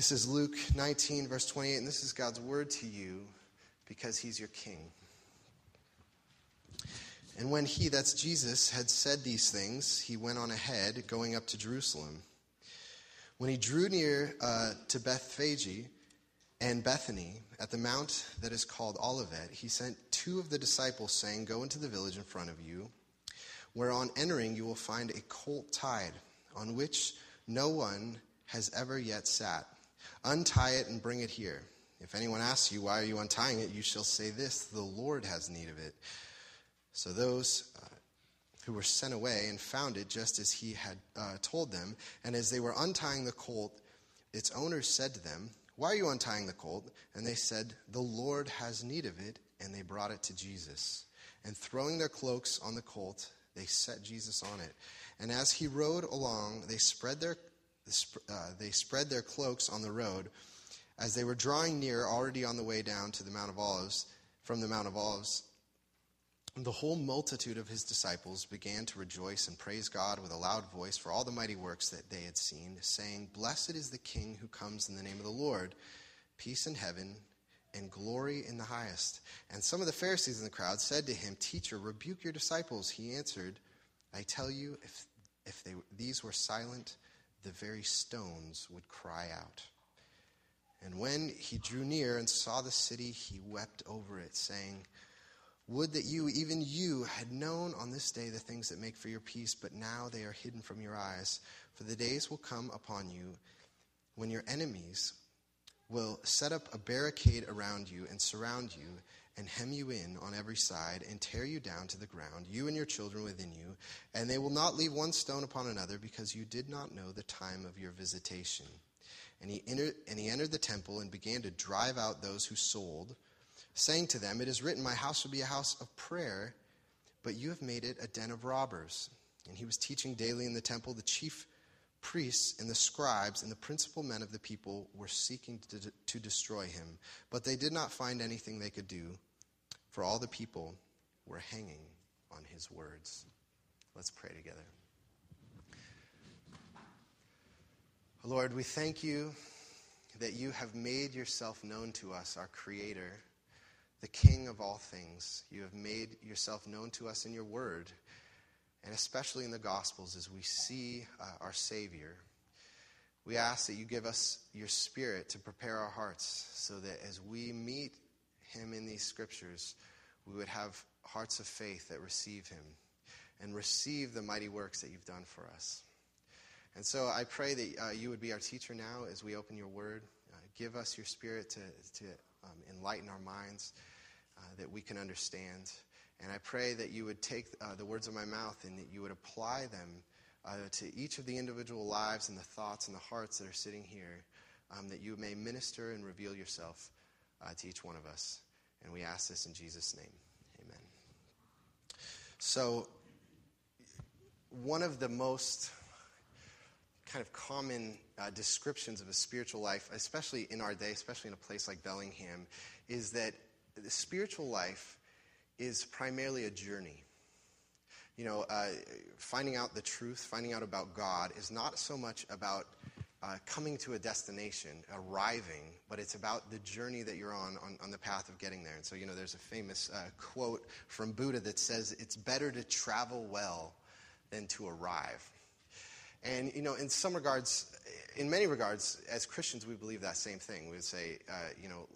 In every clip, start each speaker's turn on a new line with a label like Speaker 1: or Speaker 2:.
Speaker 1: This is Luke 19, verse 28, and this is God's word to you because he's your king. And when he, that's Jesus, had said these things, he went on ahead, going up to Jerusalem. When he drew near uh, to Bethphage and Bethany at the mount that is called Olivet, he sent two of the disciples, saying, Go into the village in front of you, where on entering you will find a colt tied, on which no one has ever yet sat. Untie it and bring it here. If anyone asks you, Why are you untying it? you shall say this The Lord has need of it. So those uh, who were sent away and found it just as he had uh, told them, and as they were untying the colt, its owner said to them, Why are you untying the colt? And they said, The Lord has need of it. And they brought it to Jesus. And throwing their cloaks on the colt, they set Jesus on it. And as he rode along, they spread their uh, they spread their cloaks on the road. As they were drawing near, already on the way down to the Mount of Olives, from the Mount of Olives, the whole multitude of his disciples began to rejoice and praise God with a loud voice for all the mighty works that they had seen, saying, Blessed is the King who comes in the name of the Lord, peace in heaven and glory in the highest. And some of the Pharisees in the crowd said to him, Teacher, rebuke your disciples. He answered, I tell you, if, if they, these were silent, the very stones would cry out. And when he drew near and saw the city, he wept over it, saying, Would that you, even you, had known on this day the things that make for your peace, but now they are hidden from your eyes. For the days will come upon you when your enemies will set up a barricade around you and surround you and hem you in on every side and tear you down to the ground, you and your children within you, and they will not leave one stone upon another because you did not know the time of your visitation. And he entered, and he entered the temple and began to drive out those who sold, saying to them, It is written, My house will be a house of prayer, but you have made it a den of robbers. And he was teaching daily in the temple. The chief priests and the scribes and the principal men of the people were seeking to, to destroy him, but they did not find anything they could do, for all the people were hanging on his words. Let's pray together. Lord, we thank you that you have made yourself known to us, our Creator, the King of all things. You have made yourself known to us in your word and especially in the Gospels as we see uh, our Savior. We ask that you give us your Spirit to prepare our hearts so that as we meet Him in these Scriptures, we would have hearts of faith that receive Him and receive the mighty works that you've done for us. And so I pray that uh, you would be our teacher now as we open your word. Uh, give us your Spirit to, to um, enlighten our minds uh, that we can understand. And I pray that you would take uh, the words of my mouth and that you would apply them uh, to each of the individual lives and the thoughts and the hearts that are sitting here, um, that you may minister and reveal yourself uh, to each one of us. And we ask this in Jesus' name. Amen. So, one of the most kind of common uh, descriptions of a spiritual life, especially in our day, especially in a place like Bellingham, is that the spiritual life is primarily a journey. You know, uh, finding out the truth, finding out about God, is not so much about uh, coming to a destination, arriving, but it's about the journey that you're on, on, on the path of getting there. And so, you know, there's a famous uh, quote from Buddha that says, It's better to travel well than to arrive. And, you know, in some regards, in many regards, as Christians, we believe that same thing. We would say, uh, you know,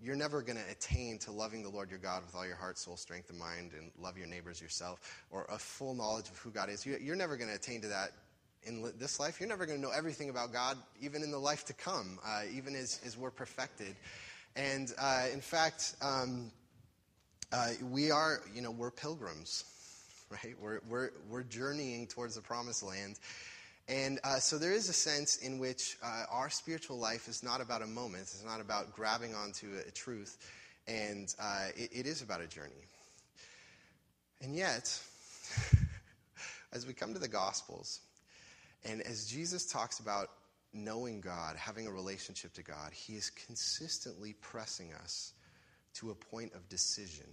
Speaker 1: you're never going to attain to loving the Lord your God with all your heart, soul, strength, and mind, and love your neighbors yourself, or a full knowledge of who God is. You're never going to attain to that in this life. You're never going to know everything about God, even in the life to come, uh, even as, as we're perfected. And uh, in fact, um, uh, we are, you know, we're pilgrims, right? We're, we're, we're journeying towards the promised land. And uh, so there is a sense in which uh, our spiritual life is not about a moment, it's not about grabbing onto a, a truth, and uh, it, it is about a journey. And yet, as we come to the Gospels, and as Jesus talks about knowing God, having a relationship to God, he is consistently pressing us to a point of decision.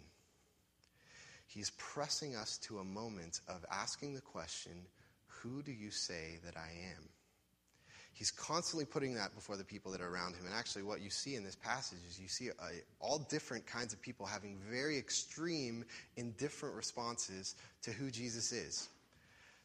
Speaker 1: He's pressing us to a moment of asking the question who do you say that I am? He's constantly putting that before the people that are around him. And actually, what you see in this passage is you see uh, all different kinds of people having very extreme and different responses to who Jesus is.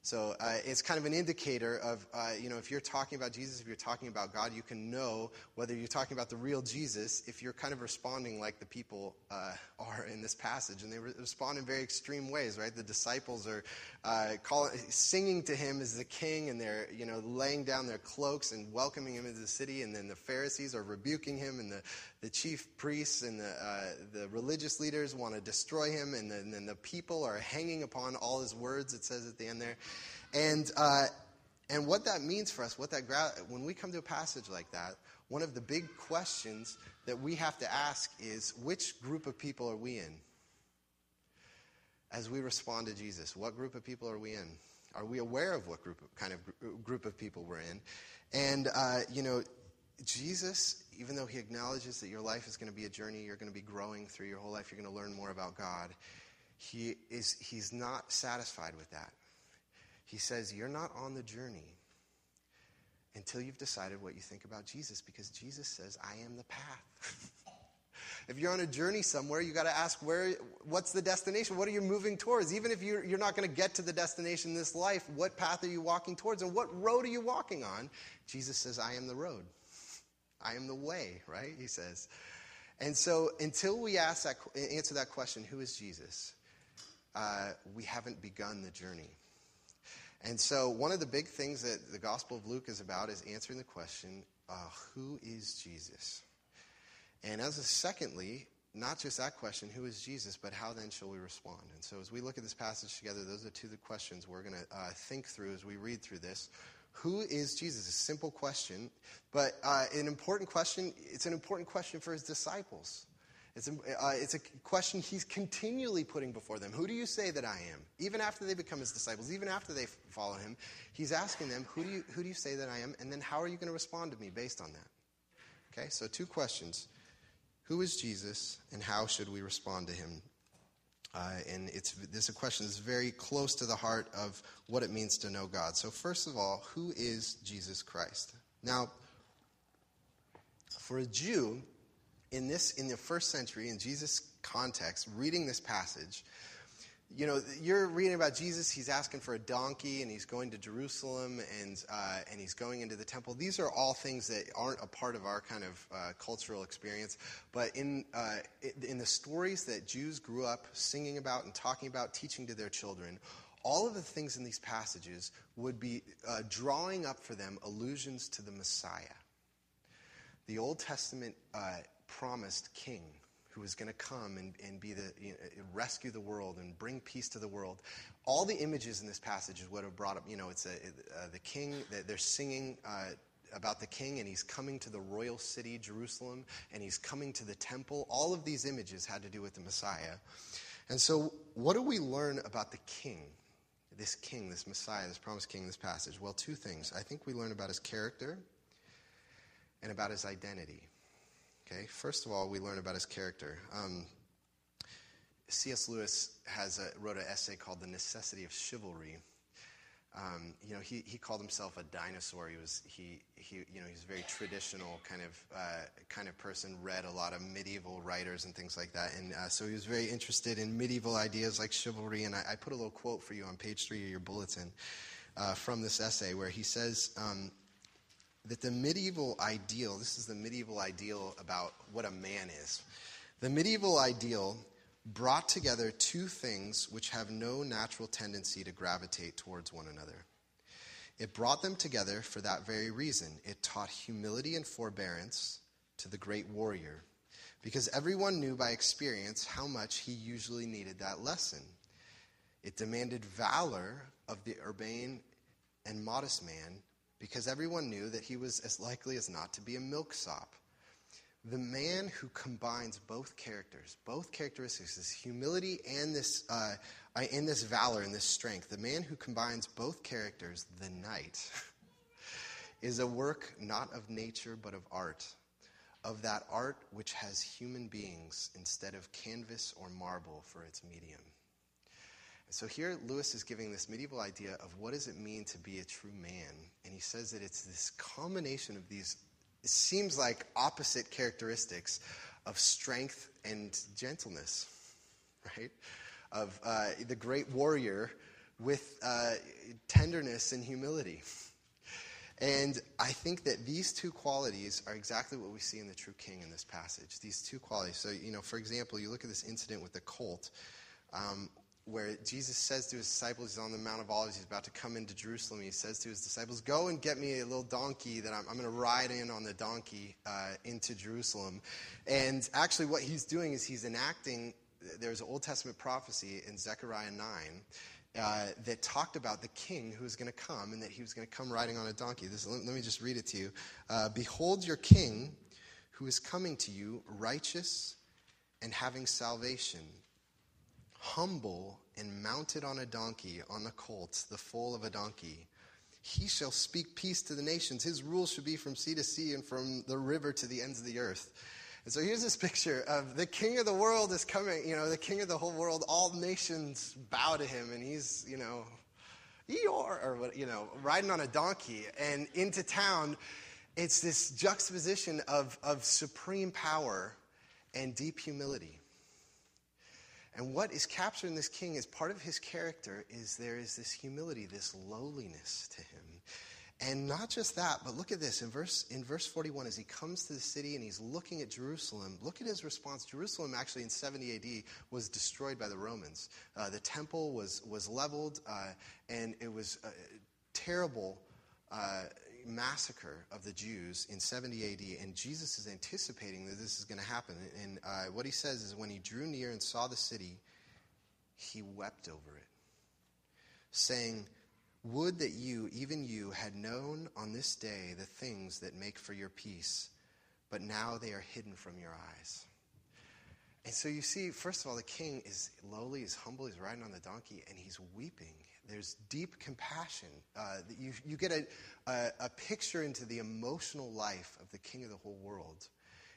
Speaker 1: So uh, it's kind of an indicator of, uh, you know, if you're talking about Jesus, if you're talking about God, you can know whether you're talking about the real Jesus if you're kind of responding like the people uh, are in this passage. And they re- respond in very extreme ways, right? The disciples are uh, calling, singing to him as the king, and they're, you know, laying down their cloaks and welcoming him into the city. And then the Pharisees are rebuking him, and the, the chief priests and the, uh, the religious leaders want to destroy him. And then, and then the people are hanging upon all his words, it says at the end there. And, uh, and what that means for us, what that gra- when we come to a passage like that, one of the big questions that we have to ask is which group of people are we in? As we respond to Jesus, what group of people are we in? Are we aware of what group of, kind of group of people we're in? And uh, you know, Jesus, even though he acknowledges that your life is going to be a journey, you're going to be growing through your whole life, you're going to learn more about God. He is he's not satisfied with that. He says, You're not on the journey until you've decided what you think about Jesus, because Jesus says, I am the path. if you're on a journey somewhere, you got to ask where, what's the destination? What are you moving towards? Even if you're, you're not going to get to the destination in this life, what path are you walking towards? And what road are you walking on? Jesus says, I am the road. I am the way, right? He says. And so until we ask that, answer that question, who is Jesus? Uh, we haven't begun the journey. And so, one of the big things that the Gospel of Luke is about is answering the question uh, who is Jesus? And as a secondly, not just that question, who is Jesus, but how then shall we respond? And so, as we look at this passage together, those are two of the questions we're going to uh, think through as we read through this. Who is Jesus? A simple question, but uh, an important question. It's an important question for his disciples. It's a, uh, it's a question he's continually putting before them. Who do you say that I am? Even after they become his disciples, even after they follow him, he's asking them, who do, you, who do you say that I am? And then how are you going to respond to me based on that? Okay, so two questions. Who is Jesus, and how should we respond to him? Uh, and it's, question that's very close to the heart of what it means to know God. So, first of all, who is Jesus Christ? Now, for a Jew, in this in the first century in jesus context reading this passage you know you're reading about jesus he's asking for a donkey and he's going to jerusalem and uh, and he's going into the temple. These are all things that aren't a part of our kind of uh, cultural experience but in uh, in the stories that jews grew up singing about and talking about teaching to their children all of the things in these passages would be uh, drawing up for them allusions to the messiah the old testament uh, promised king who was going to come and, and be the you know, rescue the world and bring peace to the world. All the images in this passage is what have brought up. You know, it's a, uh, the king. They're singing. Uh, about the king, and he's coming to the royal city, Jerusalem, and he's coming to the temple. All of these images had to do with the Messiah. And so, what do we learn about the king, this king, this Messiah, this promised king, this passage? Well, two things. I think we learn about his character and about his identity. Okay, first of all, we learn about his character. Um, C.S. Lewis has a, wrote an essay called "The Necessity of Chivalry." Um, you know, he, he called himself a dinosaur. He was he he you know he's a very traditional kind of uh, kind of person. Read a lot of medieval writers and things like that, and uh, so he was very interested in medieval ideas like chivalry. And I, I, put a little quote for you on page three of your bulletin uh, from this essay, where he says, um, that the medieval ideal, this is the medieval ideal about what a man is. The medieval ideal brought together two things which have no natural tendency to gravitate towards one another. It brought them together for that very reason. It taught humility and forbearance to the great warrior, because everyone knew by experience how much he usually needed that lesson. It demanded valor of the urbane and modest man because everyone knew that he was as likely as not to be a milksop. The man who combines both characters, both characteristics, this humility and this, uh, and this valor and this strength, the man who combines both characters, the knight, is a work not of nature but of art, of that art which has human beings instead of canvas or marble for its medium. So here Lewis is giving this medieval idea of what does it mean to be a true man. And he says that it's this combination of these, it seems like opposite characteristics of strength and gentleness, right? Of uh, the great warrior with uh, tenderness and humility. And I think that these two qualities are exactly what we see in the true king in this passage. These two qualities. So, you know, for example, you look at this incident with the colt. Um, where Jesus says to his disciples, he's on the Mount of Olives, he's about to come into Jerusalem. He says to his disciples, Go and get me a little donkey that I'm, I'm going to ride in on the donkey uh, into Jerusalem. And actually, what he's doing is he's enacting, there's an Old Testament prophecy in Zechariah 9. Uh, that talked about the king who was going to come and that he was going to come riding on a donkey. This, let, let me just read it to you. Uh, Behold, your king who is coming to you, righteous and having salvation humble and mounted on a donkey, on a colt, the foal of a donkey. He shall speak peace to the nations. His rule shall be from sea to sea and from the river to the ends of the earth. And so here's this picture of the king of the world is coming, you know, the king of the whole world. All nations bow to him, and he's, you know, Eeyore, or what, you know, riding on a donkey. And into town, it's this juxtaposition of, of supreme power and deep humility. And what is captured in this king as part of his character is there is this humility, this lowliness to him. And not just that, but look at this in verse in verse 41 as he comes to the city and he's looking at Jerusalem. Look at his response. Jerusalem actually in 70 AD was destroyed by the Romans. Uh, the temple was was leveled, uh, and it was a terrible uh, massacre of the Jews in 70 AD, and Jesus is anticipating that this is going to happen. And uh, what he says is when he drew near and saw the city, he wept over it, saying, Would that you, even you, had known on this day the things that make for your peace, but now they are hidden from your eyes. And so you see, first of all, the king is lowly, he's humble, he's riding on the donkey, and he's weeping. There's deep compassion. Uh, you, you get a, a, a picture into the emotional life of the king of the whole world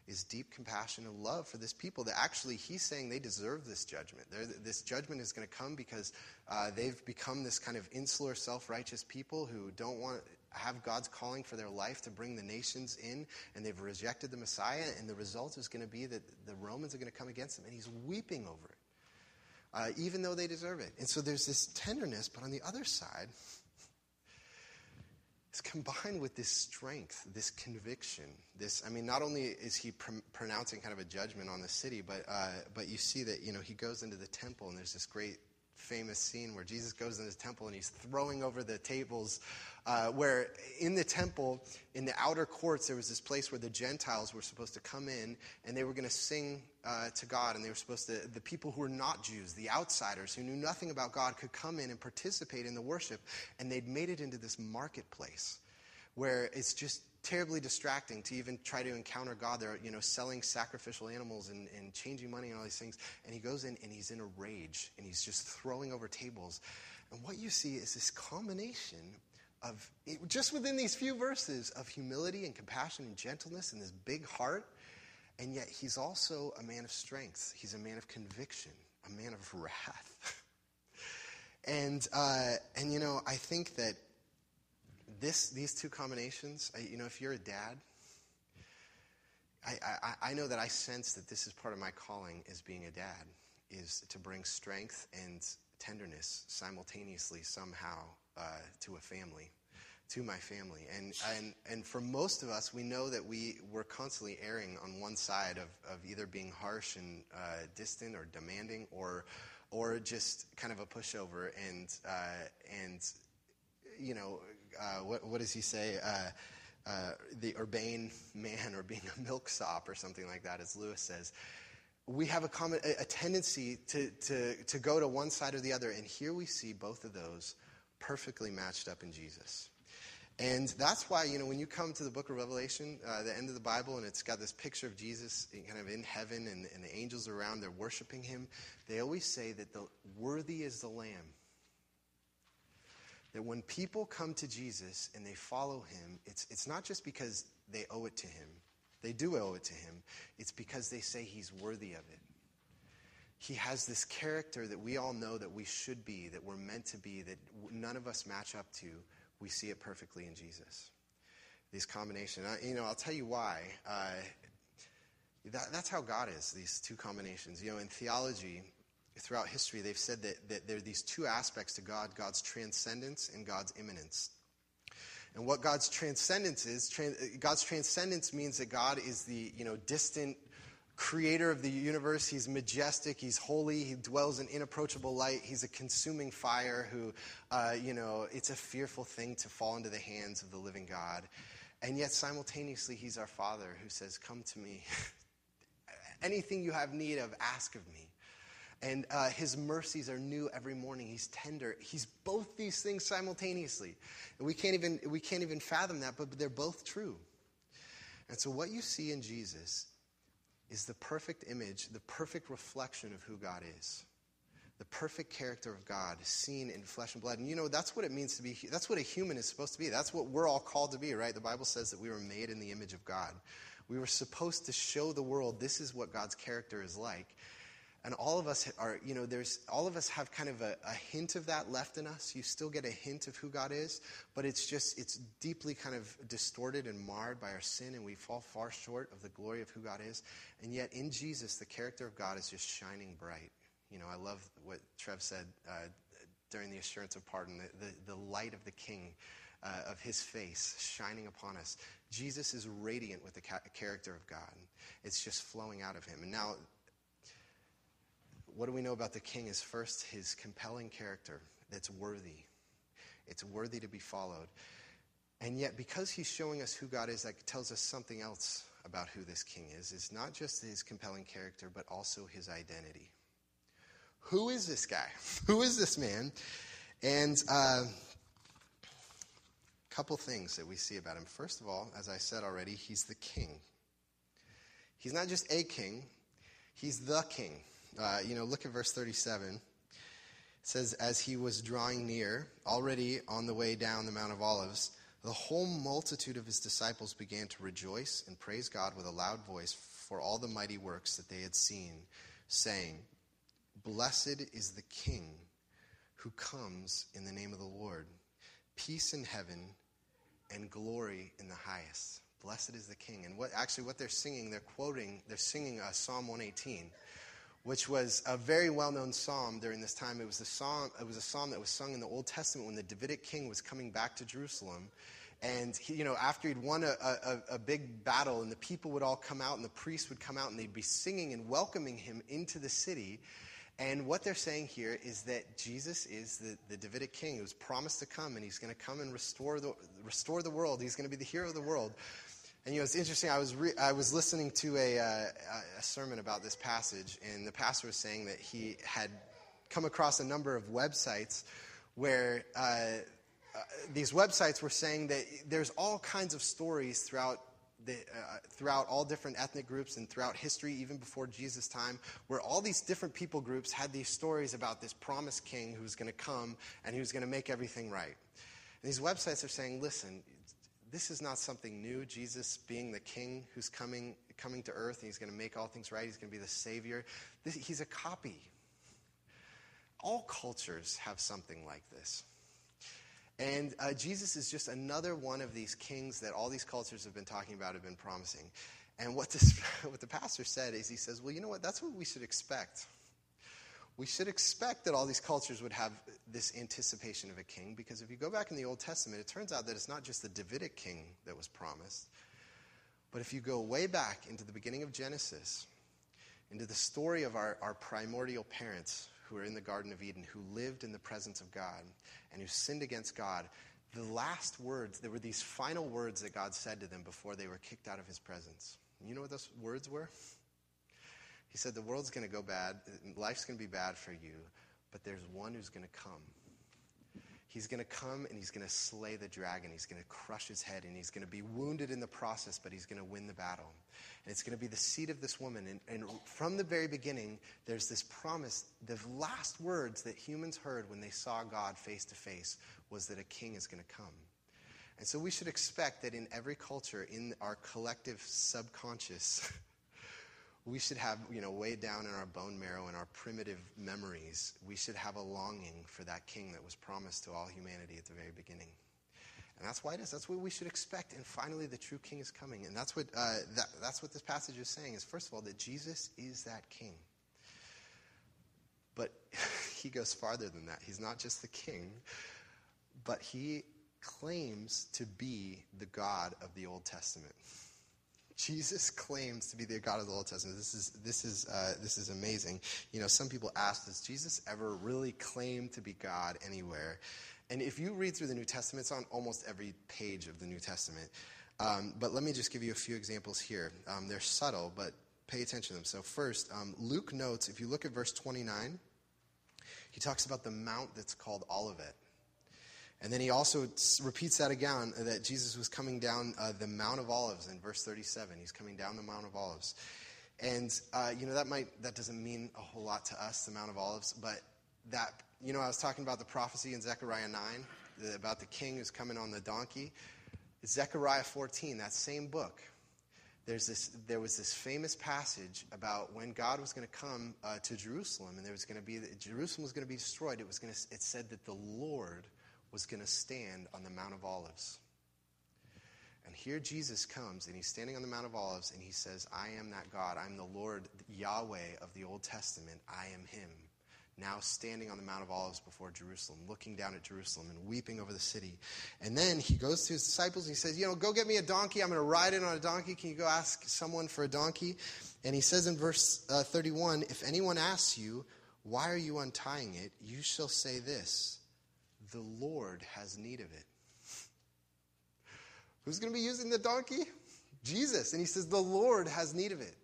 Speaker 1: is deep compassion and love for this people that actually he's saying they deserve this judgment. They're, this judgment is going to come because uh, they've become this kind of insular, self righteous people who don't want to have God's calling for their life to bring the nations in, and they've rejected the Messiah, and the result is going to be that the Romans are going to come against them, and he's weeping over it uh, even though they deserve it. And so there's this tenderness, but on the other side, it's combined with this strength, this conviction. This, I mean, not only is he pr- pronouncing kind of a judgment on the city, but uh, but you see that you know he goes into the temple and there's this great famous scene where Jesus goes in the temple and he's throwing over the tables. Uh, where in the temple, in the outer courts, there was this place where the Gentiles were supposed to come in and they were going to sing uh, to God. And they were supposed to, the people who were not Jews, the outsiders who knew nothing about God, could come in and participate in the worship. And they'd made it into this marketplace where it's just terribly distracting to even try to encounter God. They're, you know, selling sacrificial animals and, and changing money and all these things. And he goes in and he's in a rage and he's just throwing over tables. And what you see is this combination of, just within these few verses, of humility and compassion and gentleness and this big heart. And yet he's also a man of strength. He's a man of conviction, a man of wrath. and, uh, and, you know, I think that this, these two combinations, you know, if you're a dad, I, I, I know that I sense that this is part of my calling as being a dad, is to bring strength and tenderness simultaneously somehow uh, to a family, to my family. And, and, and for most of us, we know that we, we're constantly erring on one side of, of either being harsh and uh, distant or demanding or, or just kind of a pushover and, uh, and you know, uh, what, what, does he say? Uh, uh, the urbane man or being a milksop or something like that, as Lewis says. We have a, common, a tendency to, to, to go to one side or the other, and here we see both of those perfectly matched up in Jesus. And that's why, you know, when you come to the book of Revelation, uh, the end of the Bible, and it's got this picture of Jesus kind of in heaven and, and the angels around, they're worshiping him, they always say that the worthy is the Lamb that when people come to Jesus and they follow him, it's, it's not just because they owe it to him. They do owe it to him. It's because they say he's worthy of it. he has this character that we all know that we should be, that we're meant to be, that none of us match up to. We see it perfectly in Jesus. These combinations. You know, I'll tell you why. Uh, that, that's how God is, these two combinations. You know, in theology, throughout history, they've said that, that there are these two aspects to God God's transcendence and God's immanence. And what God's transcendence is, God's transcendence means that God is the you know, distant creator of the universe. He's majestic. He's holy. He dwells in inapproachable light. He's a consuming fire who, uh, you know, it's a fearful thing to fall into the hands of the living God. And yet, simultaneously, He's our Father who says, Come to me. Anything you have need of, ask of me. And uh, his mercies are new every morning. He's tender. He's both these things simultaneously. And we can't even, we can't even fathom that, but they're both true. And so, what you see in Jesus is the perfect image, the perfect reflection of who God is. The perfect character of God seen in flesh and blood. And you know, that's what it means to be, that's what a human is supposed to be. That's what we're all called to be, right? The Bible says that we were made in the image of God. We were supposed to show the world this is what God's character is like. And all of us are, you know, there's all of us have kind of a, a, hint of that left in us. You still get a hint of who God is, but it's just, it's deeply kind of distorted and marred by our sin, and we fall far short of the glory of who God is. And yet in Jesus, the character of God is just shining bright. You know, I love what Trev said uh, during the assurance of pardon the, the, the light of the King. Uh, of his face shining upon us. Jesus is radiant with the ca- character of God. It's just flowing out of him. And now, what do we know about the king is first his compelling character that's worthy. It's worthy to be followed. And yet, because he's showing us who God is, that tells us something else about who this king is. It's not just his compelling character, but also his identity. Who is this guy? who is this man? And a uh, couple things that we see about him. First of all, as I said already, he's the king. He's not just a king, he's the king. Uh, you know, look at verse 37. It says, As he was drawing near, already on the way down the Mount of Olives, the whole multitude of his disciples began to rejoice and praise God with a loud voice for all the mighty works that they had seen, saying, Blessed is the King who comes in the name of the Lord. Peace in heaven and glory in the highest. Blessed is the King. And what actually what they're singing, they're quoting, they're singing uh, Psalm 118 which was a very well-known psalm during this time. It was a psalm. It was a psalm that was sung in the Old Testament when the Davidic king was coming back to Jerusalem, and he, you know after he'd won a, a, a big battle, and the people would all come out, and the priests would come out, and they'd be singing and welcoming him into the city. And what they're saying here is that Jesus is the, the Davidic king who's promised to come, and he's going to come and restore the, restore the world. He's going to be the hero of the world. And you know, it's interesting. I was re- I was listening to a, uh, a sermon about this passage, and the pastor was saying that he had come across a number of websites where uh, uh, these websites were saying that there's all kinds of stories throughout the, uh, throughout all different ethnic groups and throughout history, even before Jesus' time, where all these different people groups had these stories about this promised king who's going to come and who's going to make everything right. And these websites are saying, listen, this is not something new. Jesus being the king who's coming, coming to earth and he's going to make all things right, he's going to be the savior. This, he's a copy. All cultures have something like this. And uh, Jesus is just another one of these kings that all these cultures have been talking about, have been promising. And what, this, what the pastor said is he says, well, you know what? That's what we should expect we should expect that all these cultures would have this anticipation of a king because if you go back in the Old Testament, it turns out that it's not just the Davidic king that was promised, but if you go way back into the beginning of Genesis, into the story of our, our primordial parents who were in the Garden of Eden, who lived in the presence of God and who sinned against God, the last words, there were these final words that God said to them before they were kicked out of his presence. You know what those words were? He said, The world's going to go bad, life's going to be bad for you, but there's one who's going to come. He's going to come and he's going to slay the dragon. He's going to crush his head and he's going to be wounded in the process, but he's going to win the battle. And it's going to be the seed of this woman. And, and, from the very beginning, there's this promise. The last words that humans heard when they saw God face to face was that a king is going to come. And so we should expect that in every culture, in our collective subconscious, we should have, you know, way down in our bone marrow and our primitive memories, we should have a longing for that king that was promised to all humanity at the very beginning. And that's why it is. That's what we should expect. And finally, the true king is coming. And that's what, uh, that, that's what this passage is saying is, first of all, that Jesus is that king. But he goes farther than that. He's not just the king, but he claims to be the God of the Old Testament. Jesus claims to be the God of the Old Testament. This is this is uh, this is amazing. You know, some people ask, does Jesus ever really claim to be God anywhere? And if you read through the New Testament, it's on almost every page of the New Testament. Um, but let me just give you a few examples here. Um, they're subtle, but pay attention to them. So first, um, Luke notes if you look at verse 29, he talks about the mount that's called Olivet. And then he also repeats that again that Jesus was coming down uh, the Mount of Olives in verse 37. He's coming down the Mount of Olives. And, uh, you know, that might, that doesn't mean a whole lot to us, the Mount of Olives, but that, you know, I was talking about the prophecy in Zechariah 9 the, about the king who's coming on the donkey. Zechariah 14, that same book. There's this, there was this famous passage about when God was going to come uh, to Jerusalem, and there was going to be Jerusalem was going to be destroyed. It was going to, it said that the Lord was going to stand on the Mount of Olives. And here Jesus comes, and he's standing on the Mount of Olives, and he says, I am that God. I'm the Lord Yahweh of the Old Testament. I am him. Now standing on the Mount of Olives before Jerusalem, looking down at Jerusalem and weeping over the city. And then he goes to his disciples and he says, You know, go get me a donkey. I'm going to ride in on a donkey. Can you go ask someone for a donkey? And he says in verse uh, 31 If anyone asks you, Why are you untying it? you shall say this the Lord has need of it. Who's going to be using the donkey? Jesus. And he says, The Lord has need of it.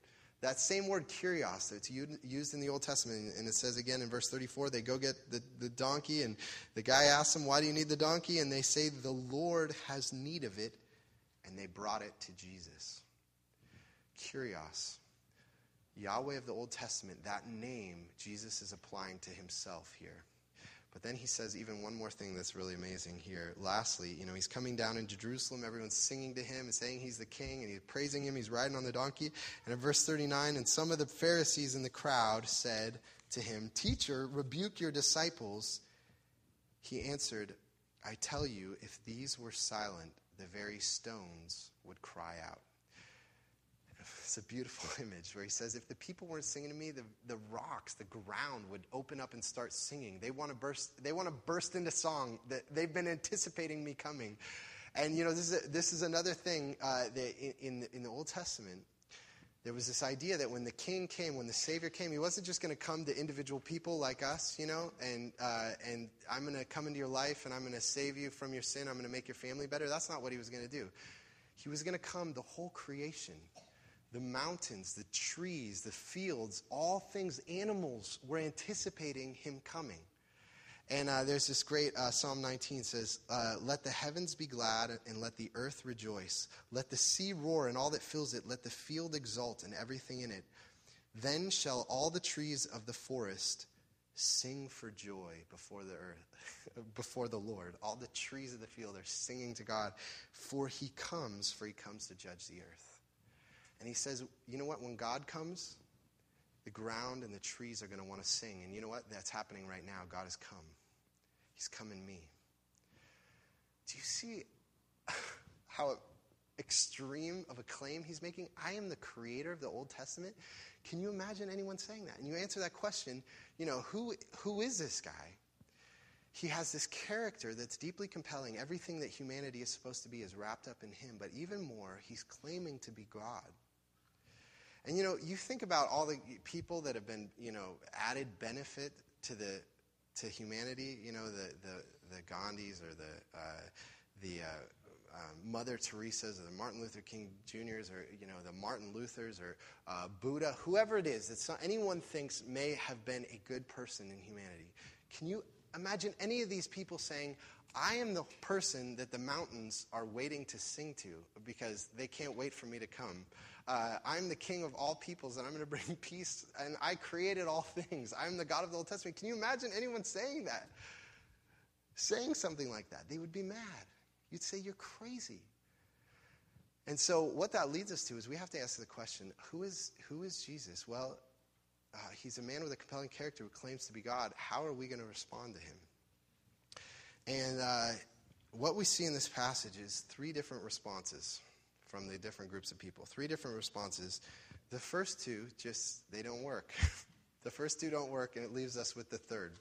Speaker 1: That same word, kurios, that's used in the Old Testament. And it says again in verse 34 they go get the, the donkey, and the guy asks them, Why do you need the donkey? And they say, The Lord has need of it. And they brought it to Jesus. Kurios. Yahweh of the Old Testament, that name Jesus is applying to himself here. But then he says even one more thing that's really amazing here. Lastly, you know, he's coming down into Jerusalem. Everyone's singing to him and saying he's the king, and he's praising him. He's riding on the donkey. And in verse 39, and some of the Pharisees in the crowd said to him, Teacher, rebuke your disciples. He answered, I tell you, if these were silent, the very stones would cry out. It's a beautiful image where he says, If the people weren't singing to me, the, the rocks, the ground would open up and start singing. They want to burst, they want to burst into song. That they've been anticipating me coming. And, you know, this is, a, this is another thing uh, that in, in, the Old Testament, there was this idea that when the king came, when the Savior came, he wasn't just going to come to individual people like us, you know, and, uh, and I'm going to come into your life and I'm going to save you from your sin. I'm going to make your family better. That's not what he was going to do. He was going to come the whole creation the mountains, the trees, the fields, all things, animals were anticipating him coming. And uh, there's this great uh, Psalm 19 says, uh, Let the heavens be glad and let the earth rejoice. Let the sea roar and all that fills it. Let the field exult and everything in it. Then shall all the trees of the forest sing for joy before the earth, before the Lord. All the trees of the field are singing to God, for he comes, for he comes to judge the earth. And he says, you know what? When God comes, the ground and the trees are going to want to sing. And you know what? That's happening right now. God has come. He's come in me. Do you see how extreme of a claim he's making? I am the creator of the Old Testament. Can you imagine anyone saying that? And you answer that question, you know, who, who is this guy? He has this character that's deeply compelling. Everything that humanity is supposed to be is wrapped up in him. But even more, he's claiming to be God. And you know, you think about all the people that have been, you know, added benefit to the to humanity. You know, the the, the Gandhis or the uh, the uh, uh, Mother Teresa's or the Martin Luther King Juniors or you know the Martin Luthers or uh, Buddha, whoever it is that anyone thinks may have been a good person in humanity. Can you imagine any of these people saying, I am the person that the mountains are waiting to sing to because they can't wait for me to come. Uh, I'm the king of all peoples and I'm going to bring peace and I created all things. I'm the God of the Old Testament. Can you imagine anyone saying that? Saying something like that? They would be mad. You'd say, You're crazy. And so, what that leads us to is we have to ask the question who is, who is Jesus? Well, uh, he's a man with a compelling character who claims to be God. How are we going to respond to him? And uh, what we see in this passage is three different responses from the different groups of people. Three different responses. The first two just, they don't work. the first two don't work, and it leaves us with the third.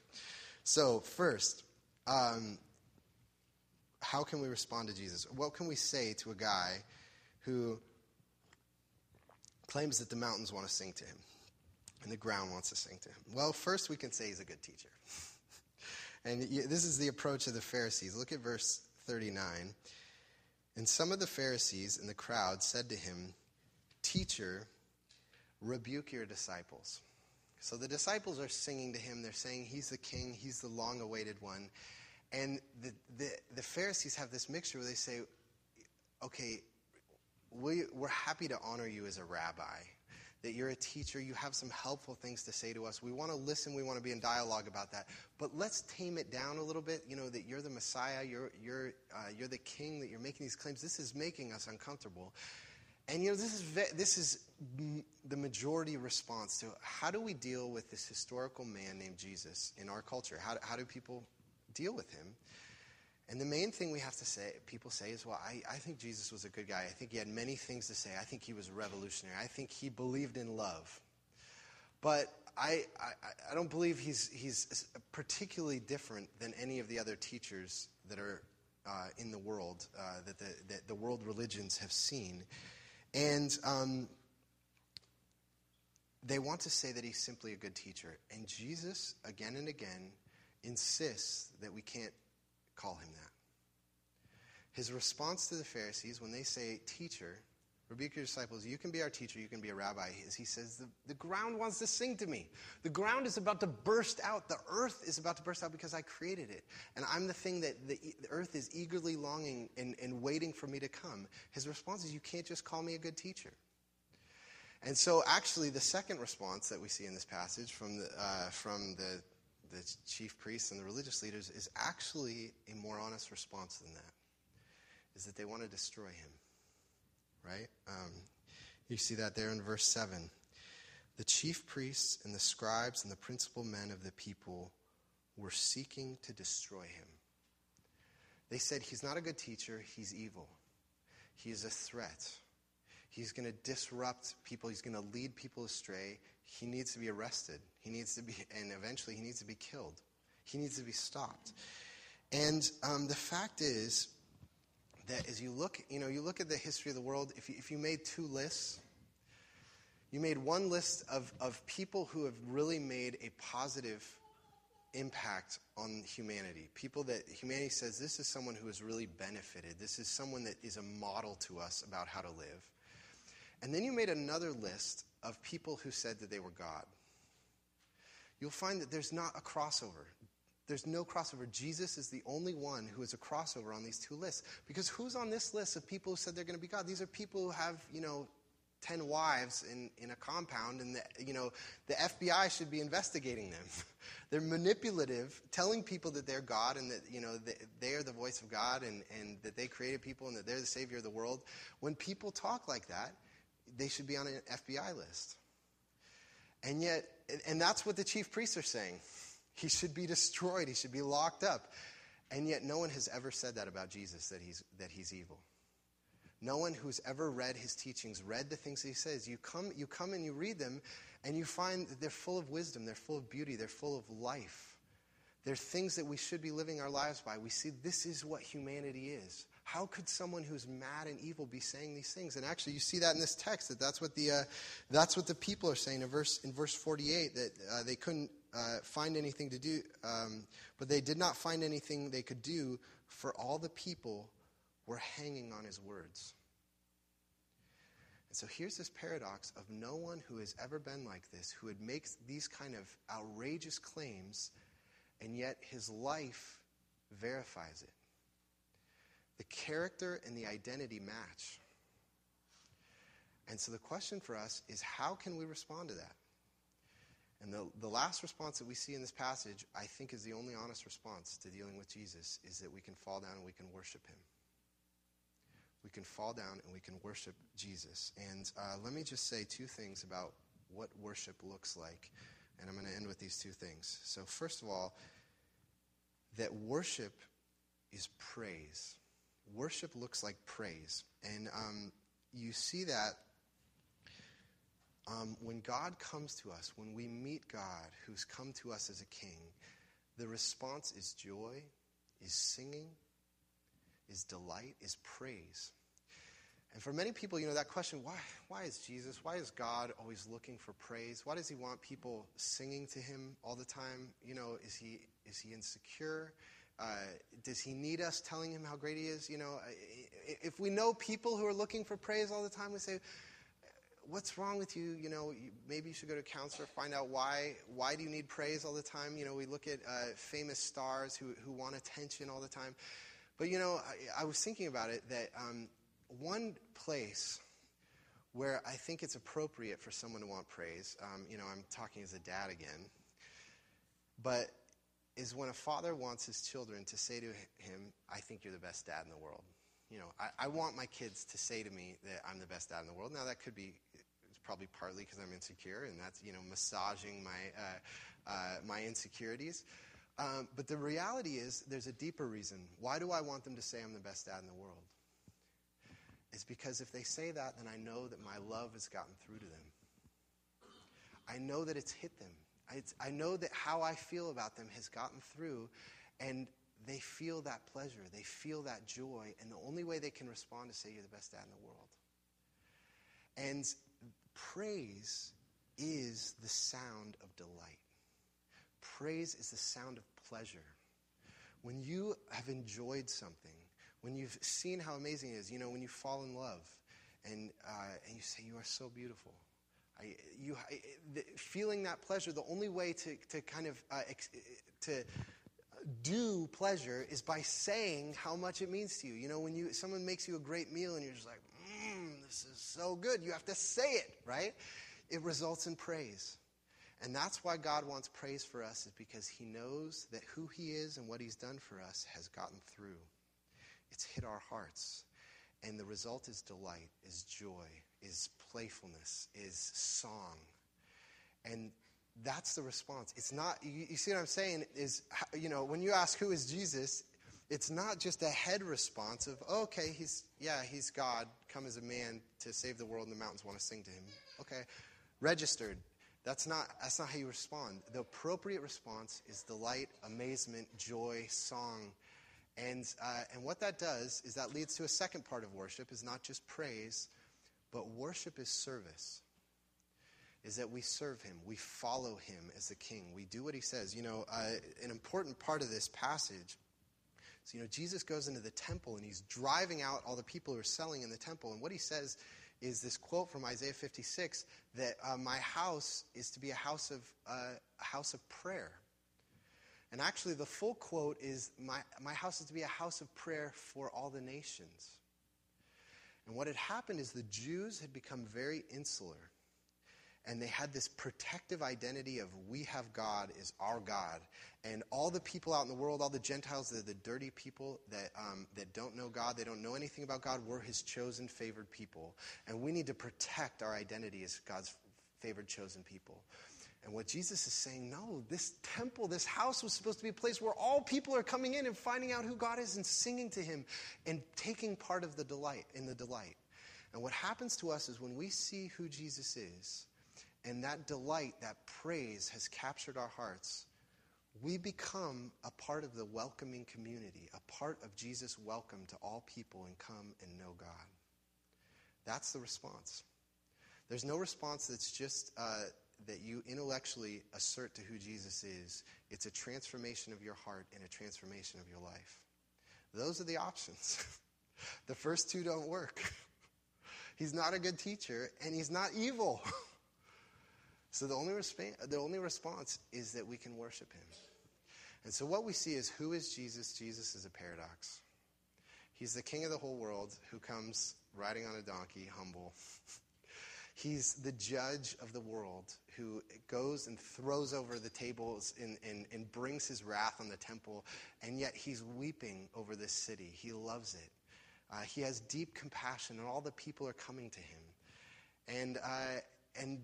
Speaker 1: So, first, um, how can we respond to Jesus? What can we say to a guy who claims that the mountains want to sing to him and the ground wants to sing to him? Well, first we can say he's a good teacher. And this is the approach of the Pharisees. Look at verse 39. And some of the Pharisees in the crowd said to him, Teacher, rebuke your disciples. So the disciples are singing to him. They're saying he's the king, he's the long awaited one. And the, the, the, Pharisees have this mixture where they say, okay, we, we're happy to honor you as a rabbi, that you're a teacher, you have some helpful things to say to us. We want to listen, we want to be in dialogue about that. But let's tame it down a little bit, you know, that you're the Messiah, you're, you're, uh, you're the king, that you're making these claims. This is making us uncomfortable. And, you know, this is, ve- this is the majority response to how do we deal with this historical man named Jesus in our culture? How, how do people deal with him. And the main thing we have to say, people say, is, well, I, I think Jesus was a good guy. I think he had many things to say. I think he was revolutionary. I think he believed in love. But I, I, I don't believe he's, he's particularly different than any of the other teachers that are uh, in the world, uh, that, the, that the world religions have seen. And um, they want to say that he's simply a good teacher. And Jesus, again and again, insists that we can't call him that. His response to the Pharisees when they say, Teacher, rebuke your disciples, you can be our teacher, you can be a rabbi, is he says, the, the ground wants to sing to me. The ground is about to burst out. The earth is about to burst out because I created it. And I'm the thing that the, the earth is eagerly longing and, and waiting for me to come. His response is, You can't just call me a good teacher. And so, actually, the second response that we see in this passage from the, uh, from the the chief priests and the religious leaders is actually a more honest response than that. Is that they want to destroy him. Right? Um, you see that there in verse 7. The chief priests and the scribes and the principal men of the people were seeking to destroy him. They said, He's not a good teacher, he's evil. He is a threat. He's going to disrupt people, he's going to lead people astray. He needs to be arrested. He needs to be, and eventually he needs to be killed. He needs to be stopped. And um, the fact is that as you look, you know, you look at the history of the world, if you, if you made two lists, you made one list of, of people who have really made a positive impact on humanity. People that humanity says this is someone who has really benefited. This is someone that is a model to us about how to live. And then you made another list of people who said that they were God you'll find that there's not a crossover. There's no crossover. Jesus is the only one who is a crossover on these two lists. Because who's on this list of people who said they're going to be God? These are people who have, you know, 10 wives in, in a compound, and the, you know, the FBI should be investigating them. they're manipulative, telling people that they're God and that, you know, they, they are the voice of God and, and that they created people and that they're the savior of the world. When people talk like that, they should be on an FBI list. And yet, and that's what the chief priests are saying. He should be destroyed, he should be locked up. And yet, no one has ever said that about Jesus, that he's, that he's evil. No one who's ever read his teachings, read the things that he says. You come, you come and you read them, and you find that they're full of wisdom, they're full of beauty, they're full of life. They're things that we should be living our lives by. We see this is what humanity is. How could someone who's mad and evil be saying these things? And actually, you see that in this text that that's what the uh, that's what the people are saying in verse in verse 48 that uh, they couldn't uh, find anything to do, um, but they did not find anything they could do, for all the people were hanging on his words. And so here's this paradox of no one who has ever been like this, who would make these kind of outrageous claims, and yet his life verifies it the character and the identity match. And so the question for us is how can we respond to that? And the, the last response that we see in this passage, I think, is the only honest response to dealing with Jesus, is that we can fall down and we can worship him. we can fall down and we can worship Jesus. And uh, let me just say two things about what worship looks like. And I'm going to end with these two things. So, first of all, that worship is praise. Worship looks like praise. And um, you see that um, when God comes to us, when we meet God who's come to us as a king, the response is joy, is singing, is delight, is praise. And for many people, you know, that question, why, why is Jesus, why is God always looking for praise? Why does he want people singing to him all the time? You know, is he, is he insecure? Uh, does he need us telling him how great he is? You know, if we know people who are looking for praise all the time, we say, what's wrong with you? You know, maybe you should go to a counselor, find out why. Why do you need praise all the time? You know, we look at uh, famous stars who, who want attention all the time. But, you know, I, I was thinking about it that um, one place where I think it's appropriate for someone to want praise, um, you know, I'm talking as a dad again, but is when a father wants his children to say to him, I think you're the best dad in the world. You know, I, I want my kids to say to me that I'm the best dad in the world. Now, that could be it's probably partly because I'm insecure, and that's you know massaging my uh, uh, my insecurities. Um, but the reality is, there's a deeper reason. Why do I want them to say I'm the best dad in the world? It's because if they say that, then I know that my love has gotten through to them. I know that it's hit them. I, I know that how I feel about them has gotten through, and they feel that pleasure. They feel that joy, and the only way they can respond is say, You're the best dad in the world. And praise is the sound of delight. Praise is the sound of pleasure. When you have enjoyed something, when you've seen how amazing it is, you know, when you fall in love and, uh, and you say, You are so beautiful. I, you, I, the, feeling that pleasure, the only way to, to kind of uh, ex, to do pleasure is by saying how much it means to you. You know, when you someone makes you a great meal and you're just like, mmm, this is so good, you have to say it, right? It results in praise. And that's why God wants praise for us, is because He knows that who He is and what He's done for us has gotten through. It's hit our hearts. And the result is delight, is joy, is playfulness, is song. And that's the response. It's not, you, you, see what I'm saying? Is, you know, when you ask who is Jesus, it's not just a head response of, oh, okay, he's, yeah, he's God, come as a man to save the world, and the mountains want to sing to him. Okay, registered. That's not, that's not how you respond. The appropriate response is delight, amazement, joy, song. And, uh, and what that does is that leads to a second part of worship, is not just praise, but worship is service is that we serve him. We follow him as the king. We do what he says. You know, uh, an important part of this passage is, you know, Jesus goes into the temple and he's driving out all the people who are selling in the temple. And what he says is this quote from Isaiah 56 that uh, my house is to be a house of, uh, a house of prayer. And actually, the full quote is my, my house is to be a house of prayer for all the nations. And what had happened is the Jews had become very insular and they had this protective identity of we have God is our God. And all the people out in the world, all the Gentiles, the, the dirty people that, um, that don't know God, they don't know anything about God, we're his chosen, favored people. And we need to protect our identity as God's favored, chosen people. And what Jesus is saying, no, this temple, this house was supposed to be a place where all people are coming in and finding out who God is and singing to him and taking part of the delight in the delight. And what happens to us is when we see who Jesus is, and that delight, that praise has captured our hearts, we become a part of the welcoming community, a part of Jesus' welcome to all people and come and know God. That's the response. There's no response that's just uh, that you intellectually assert to who Jesus is. It's a transformation of your heart and a transformation of your life. Those are the options. the first two don't work. he's not a good teacher, and he's not evil. So the only, resp- the only response is that we can worship him. And so what we see is who is Jesus? Jesus is a paradox. He's the king of the whole world who comes riding on a donkey, humble. He's the judge of the world who goes and throws over the tables and, and, and brings his wrath on the temple, and yet he's weeping over this city. He loves it. Uh, he has deep compassion, and all the people are coming to him. And, uh, and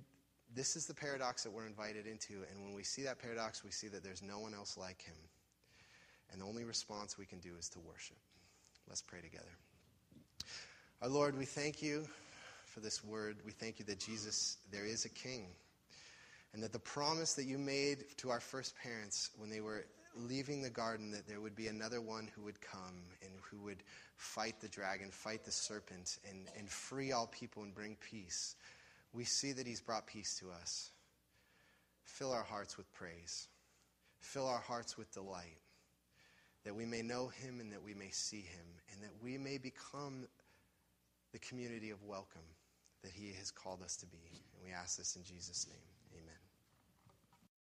Speaker 1: this is the paradox that we're invited into. And when we see that paradox, we see that there's no one else like him. And the only response we can do is to worship. Let's pray together. Our Lord, we thank you for this word. We thank you that Jesus, there is a king. And that the promise that you made to our first parents when they were leaving the garden, that there would be another one who would come and who would fight the dragon, fight the serpent, and, and free all people and bring peace. We see that he's brought peace to us. Fill our hearts with praise. Fill our hearts with delight. That we may know him and that we may see him, and that we may become the community of welcome that he has called us to be. And we ask this in Jesus' name.